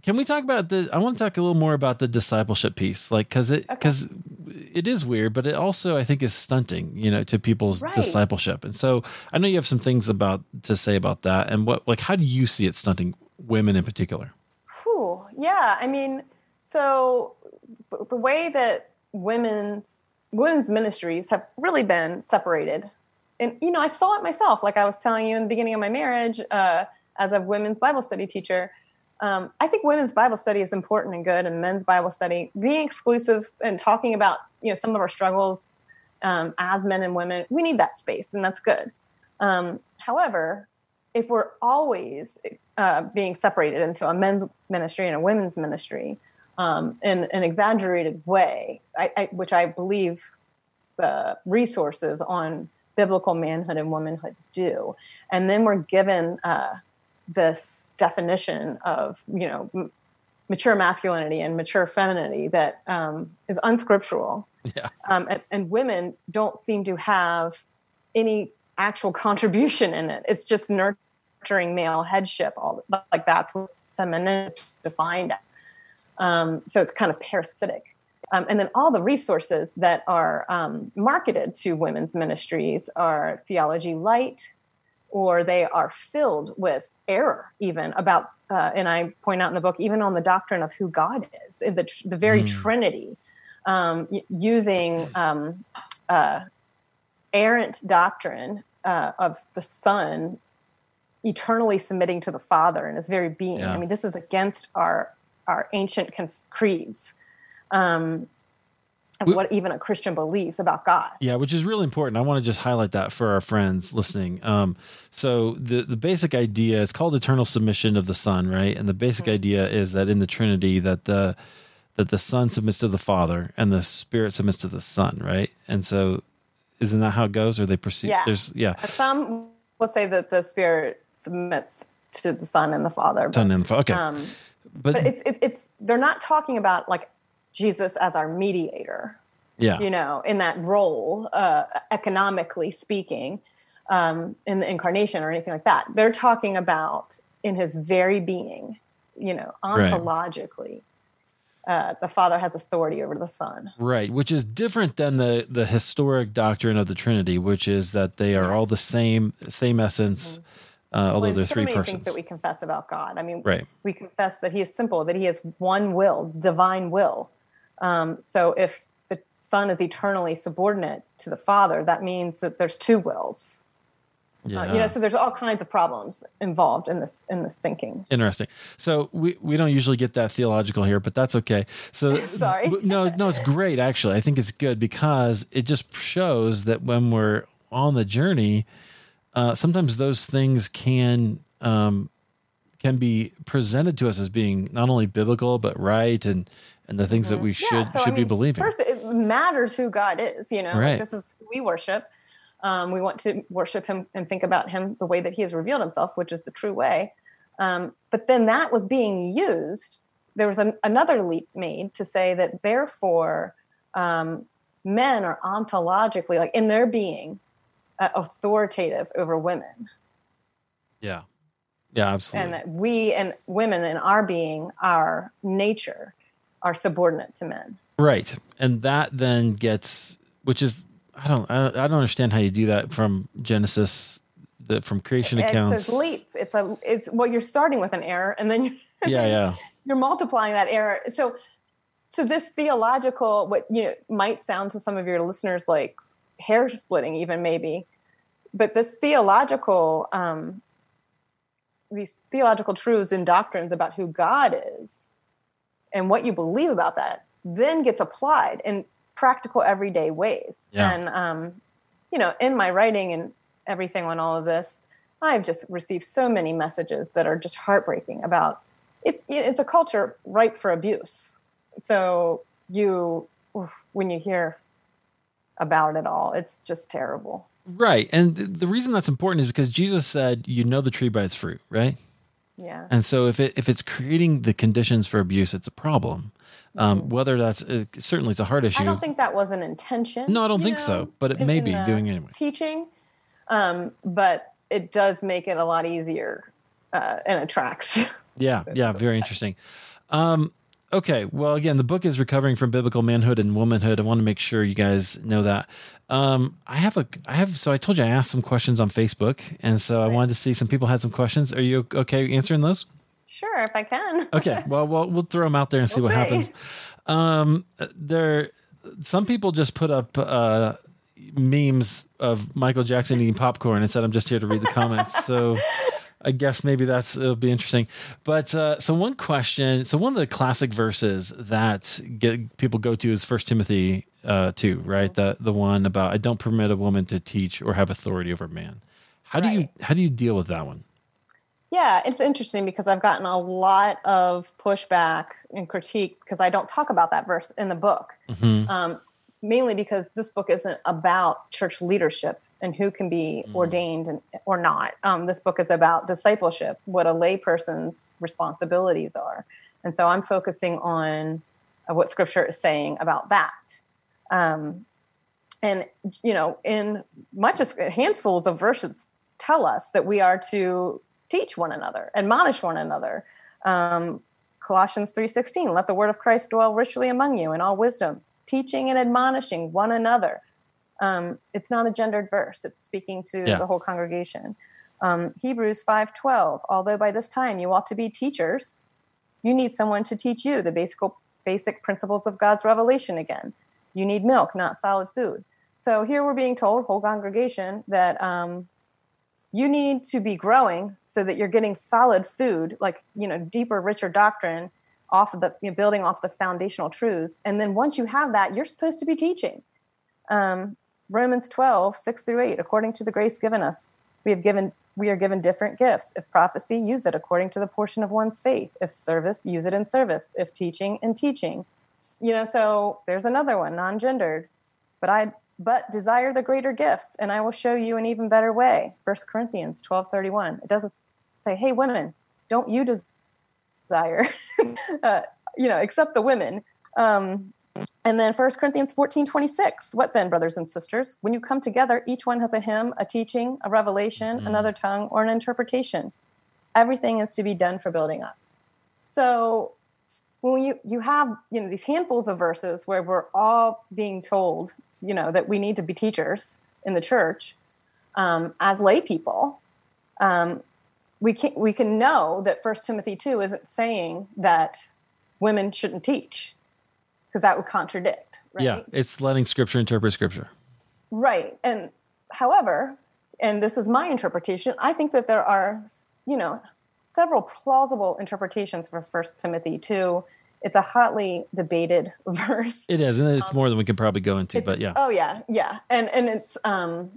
can we talk about the? I want to talk a little more about the discipleship piece, like because it because okay. it is weird, but it also I think is stunting, you know, to people's right. discipleship. And so I know you have some things about to say about that, and what like how do you see it stunting women in particular? Whew, yeah, I mean, so the way that women's women's ministries have really been separated, and you know, I saw it myself. Like I was telling you in the beginning of my marriage, uh, as a women's Bible study teacher um, I think women's Bible study is important and good, and men's Bible study being exclusive and talking about you know some of our struggles um, as men and women. We need that space, and that's good. Um, however, if we're always uh, being separated into a men's ministry and a women's ministry um, in an exaggerated way, I, I, which I believe the resources on biblical manhood and womanhood do, and then we're given uh, this definition of you know m- mature masculinity and mature femininity that um, is unscriptural yeah. um, and, and, women don't seem to have any actual contribution in it it's just nurturing male headship all like that's what feminine is defined as. Um, so it's kind of parasitic um, and then all the resources that are um, marketed to women's ministries are theology light or they are filled with error even about uh, and i point out in the book even on the doctrine of who god is the, the very mm. trinity um, using um, uh, errant doctrine uh, of the son eternally submitting to the father and his very being yeah. i mean this is against our our ancient creeds um, of what even a Christian believes about God. Yeah, which is really important. I want to just highlight that for our friends listening. Um, so the the basic idea is called eternal submission of the Son, right? And the basic mm-hmm. idea is that in the Trinity that the that the Son submits to the Father and the Spirit submits to the Son, right? And so isn't that how it goes? Or they perceive Yeah. There's yeah. Some will say that the Spirit submits to the Son and the Father. But, Son and the Father. Okay. Um, but, but it's it, it's they're not talking about like Jesus as our mediator. Yeah. You know, in that role, uh, economically speaking, um, in the incarnation or anything like that. They're talking about in his very being, you know, ontologically. Right. Uh, the Father has authority over the Son. Right, which is different than the the historic doctrine of the Trinity, which is that they are all the same same essence. Mm-hmm. Uh, although well, there's so three many persons. things that we confess about God. I mean, right. we confess that He is simple, that He has one will, divine will, um, so if the Son is eternally subordinate to the Father, that means that there's two wills. Yeah. Uh, you know, so there's all kinds of problems involved in this in this thinking. Interesting. So we we don't usually get that theological here, but that's okay. So <laughs> sorry. no, no, it's great actually. I think it's good because it just shows that when we're on the journey, uh, sometimes those things can um, can be presented to us as being not only biblical but right and and the things mm-hmm. that we should yeah, so, should I mean, be believing. First, it matters who God is. You know, right. this is who we worship. Um, we want to worship Him and think about Him the way that He has revealed Himself, which is the true way. Um, but then that was being used. There was an, another leap made to say that therefore um, men are ontologically, like in their being, uh, authoritative over women. Yeah. Yeah, absolutely. And that we and women in our being, our nature, are subordinate to men. Right. And that then gets, which is, I don't, I don't, understand how you do that from Genesis, the, from creation it's accounts. It's a leap. It's a, it's, well, you're starting with an error and then you're, yeah, yeah. <laughs> you're multiplying that error. So so this theological, what you know, might sound to some of your listeners like hair splitting, even maybe, but this theological, um, these theological truths and doctrines about who God is and what you believe about that then gets applied in practical everyday ways. Yeah. And um, you know, in my writing and everything on all of this, I've just received so many messages that are just heartbreaking about it's it's a culture ripe for abuse. So you when you hear about it all, it's just terrible. Right. And the reason that's important is because Jesus said, you know the tree by its fruit, right? Yeah. And so if it if it's creating the conditions for abuse, it's a problem. Um, Mm-hmm. whether that's uh, certainly it's a hard issue. I don't think that was an intention. No, I don't think know, so, but it may be doing it anyway. Teaching, um, but it does make it a lot easier uh, and attracts. Yeah, <laughs> yeah, very interesting. Um, okay, well, again, the book is recovering from biblical manhood and womanhood. I want to make sure you guys know that. Um, I have a, I have, so I told you I asked some questions on Facebook, and so I wanted to see some people had some questions. Are you okay answering those? sure, if I can. <laughs> Okay, well, we'll we'll throw them out there and see We'll what see. happens. Um, there, some people just put up uh, memes of Michael Jackson eating popcorn and said, "I'm just here to read the comments." So. I guess maybe that's it'll be interesting. But uh, so one question, so one of the classic verses that get people go to is First Timothy uh, two, right? The the one about I don't permit a woman to teach or have authority over man. How do you how do you deal with that one? Yeah, it's interesting because I've gotten a lot of pushback and critique because I don't talk about that verse in the book. Um, mainly because this book isn't about church leadership and who can be ordained and, or not. Um, this book is about discipleship, what a layperson's responsibilities are. And so I'm focusing on uh, what scripture is saying about that. Um, and, you know, in much as handfuls of verses tell us that we are to teach one another, admonish one another. Um, Colossians 3:16, let the word of Christ dwell richly among you in all wisdom, teaching and admonishing one another. Um, it's not a gendered verse; it's speaking to Yeah. the whole congregation. Um, Hebrews 5:12, although by this time you ought to be teachers, you need someone to teach you the basic basic principles of God's revelation again. You need milk, not solid food. So here we're being told, whole congregation, that um, you need to be growing so that you're getting solid food, like you know, deeper, richer doctrine off of the you know, building off the foundational truths. And then once you have that, you're supposed to be teaching. Um, Romans 12, 6 through 8, according to the grace given us, we have given we are given different gifts. If prophecy, use it according to the portion of one's faith. If service, use it in service. If teaching, in teaching. You know, so there's another one, non-gendered. But I but desire the greater gifts, and I will show you an even better way. First Corinthians 12, 31. It doesn't say, hey, women, don't you desire, <laughs> uh, you know, except the women. Um, and then First Corinthians 14, 26. What then, brothers and sisters? When you come together, each one has a hymn, a teaching, a revelation, another tongue, or an interpretation. Everything is to be done for building up. So when you, you have, you know, these handfuls of verses where we're all being told, you know, that we need to be teachers in the church um, as lay people, um, we can we can know that First Timothy two isn't saying that women shouldn't teach because that would contradict. Right? Yeah, it's letting Scripture interpret Scripture. Right. And however, and this is my interpretation, I think that there are, you know, several plausible interpretations for First Timothy 2. It's a hotly debated <laughs> verse. It is, and it's more than we can probably go into. Um, But yeah, Oh yeah, yeah. And and it's um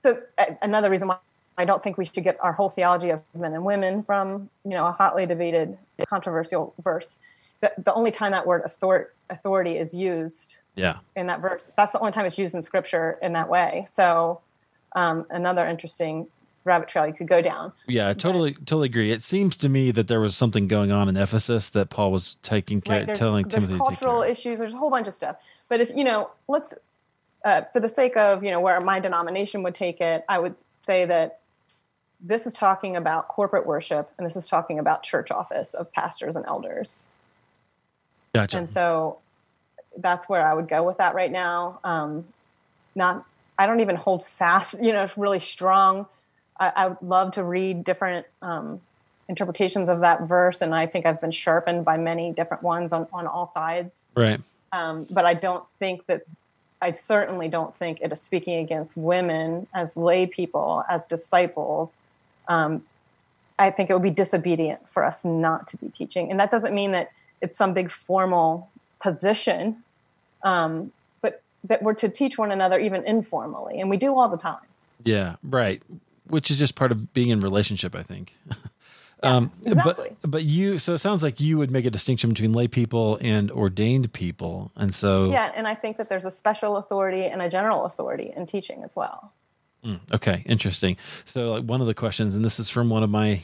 so uh, another reason why I don't think we should get our whole theology of men and women from, you know, a hotly debated controversial verse. The, the only time that word author- authority is used yeah, in that verse. That's the only time it's used in scripture in that way. So um, another interesting rabbit trail you could go down. yeah. I totally, totally agree. It seems to me that there was something going on in Ephesus that Paul was taking care, Right? There's, telling there's Timothy to take care. cultural issues. There's a whole bunch of stuff. But if you know, let's uh, for the sake of you know where my denomination would take it, I would say that this is talking about corporate worship, and this is talking about church office of pastors and elders. Gotcha. And so that's where I would go with that right now. Um, not, I don't even hold fast, you know, it's really strong. I, I would love to read different um, interpretations of that verse, and I think I've been sharpened by many different ones on, on all sides. Right. Um, but I don't think that, I certainly don't think it is speaking against women as lay people, as disciples. Um, I think it would be disobedient for us not to be teaching. And that doesn't mean that it's some big formal position, um, but that we're to teach one another even informally. And we do all the time. Yeah, right. Which is just part of being in relationship, I think. <laughs> Yeah, um, exactly. But but you so it sounds like you would make a distinction between lay people and ordained people, and so yeah, and I think that there's a special authority and a general authority in teaching as well. Mm, okay, interesting. So like one of the questions, and this is from one of my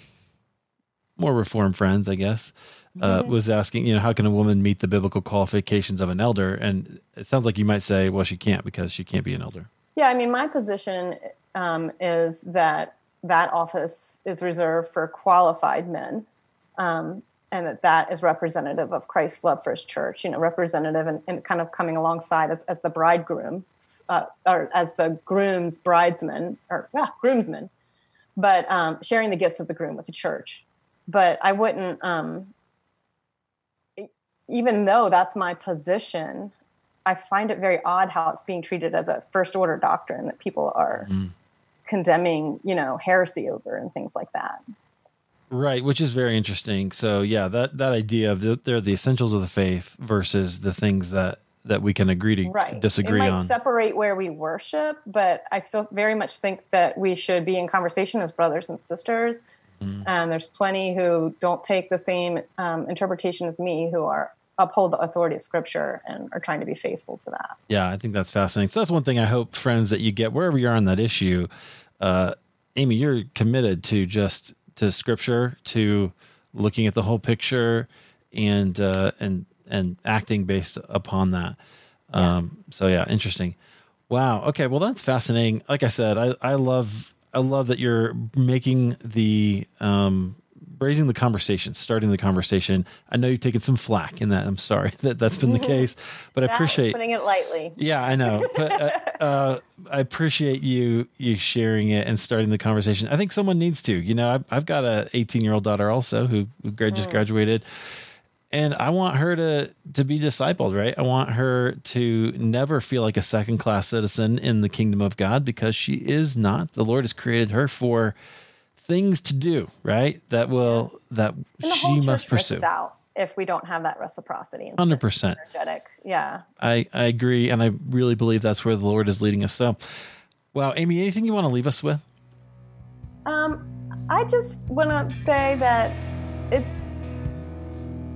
more reformed friends, I guess, uh, mm-hmm. was asking, you know, how can a woman meet the biblical qualifications of an elder? And it sounds like you might say, well, she can't because she can't be an elder. Yeah, I mean, my position um, is that that office is reserved for qualified men, um, and that that is representative of Christ's love for His church. You know, representative and, and kind of coming alongside as, as the bridegroom, uh, or as the groom's bridesman, or yeah, groomsman, but um, sharing the gifts of the groom with the church. But I wouldn't, um, even though that's my position, I find it very odd how it's being treated as a first order doctrine that people are. Mm condemning, you know, heresy over and things like that. Right, which is very interesting. So yeah, that that idea of the, they're the essentials of the faith versus the things that that we can agree to right. disagree on. Separate where we worship, but I still very much think that we should be in conversation as brothers and sisters. Mm. And there's plenty who don't take the same um, interpretation as me, who are uphold the authority of scripture and are trying to be faithful to that. Yeah, I think that's fascinating. So that's one thing I hope, friends, that you get wherever you are on that issue. Uh, Aimee, you're committed to just to scripture, to looking at the whole picture, and uh, and and acting based upon that. Yeah. Um, so yeah, interesting. Wow. Okay. Well, that's fascinating. Like I said, I I love I love that you're making the um, raising the conversation, starting the conversation. I know you've taken some flack in that. I'm sorry <laughs> that that's been the case, but I appreciate putting it lightly. Yeah, I know, but uh, <laughs> uh, I appreciate you you sharing it and starting the conversation. I think someone needs to. You know, I've, I've got a 18 year old daughter also who, who just mm. And I want her to to be discipled, right? I want her to never feel like a second class citizen in the kingdom of God because she is not. The Lord has created her for things to do, right? That will that she must pursue. Out if we don't have that reciprocity. Hundred percent energetic. Yeah. I I agree, and I really believe that's where the Lord is leading us. So, wow, Aimee, anything you want to leave us with? Um, I just want to say that it's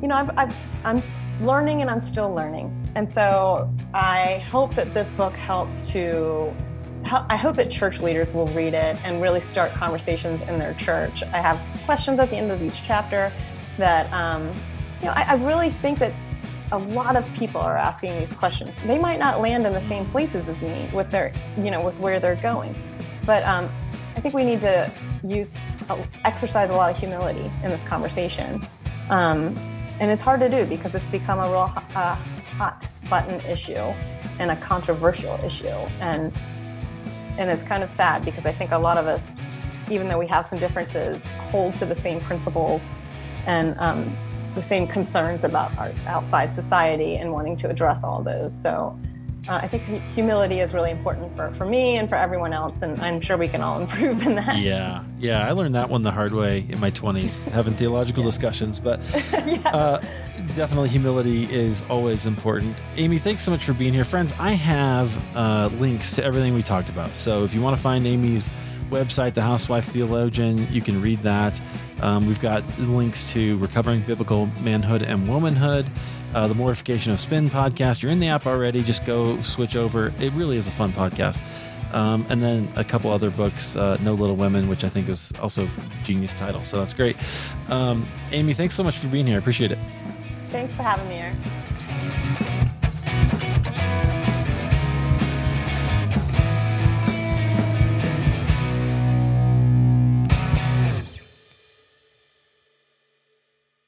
you know, I've, I'm learning and I'm still learning. And so I hope that this book helps to I hope that church leaders will read it and really start conversations in their church. I have questions at the end of each chapter that, um, you know, I, I really think that a lot of people are asking these questions. They might not land in the same places as me with their, you know, with where they're going, but um, I think we need to use, uh, exercise a lot of humility in this conversation, um, and it's hard to do because it's become a real uh, hot button issue and a controversial issue, and and it's kind of sad because I think a lot of us, even though we have some differences, hold to the same principles and um, the same concerns about our outside society and wanting to address all those. So uh, I think humility is really important for, for me and for everyone else, and I'm sure we can all <laughs> improve in that. Yeah, yeah, I learned that one the hard way in my 20s, <laughs> having theological discussions, but <laughs> yeah. uh, definitely humility is always important. Aimee, thanks so much for being here. Friends, I have uh, links to everything we talked about. So if you want to find Aimee's website, The Housewife Theologian. You can read that. Um, we've got links to Recovering Biblical Manhood and Womanhood, uh, the Mortification of Spin podcast. You're in the app already. Just go switch over. It really is a fun podcast. Um, and then a couple other books, uh, No Little Women, which I think is also genius title. So that's great. Um, Aimee, thanks so much for being here. I appreciate it. Thanks for having me here.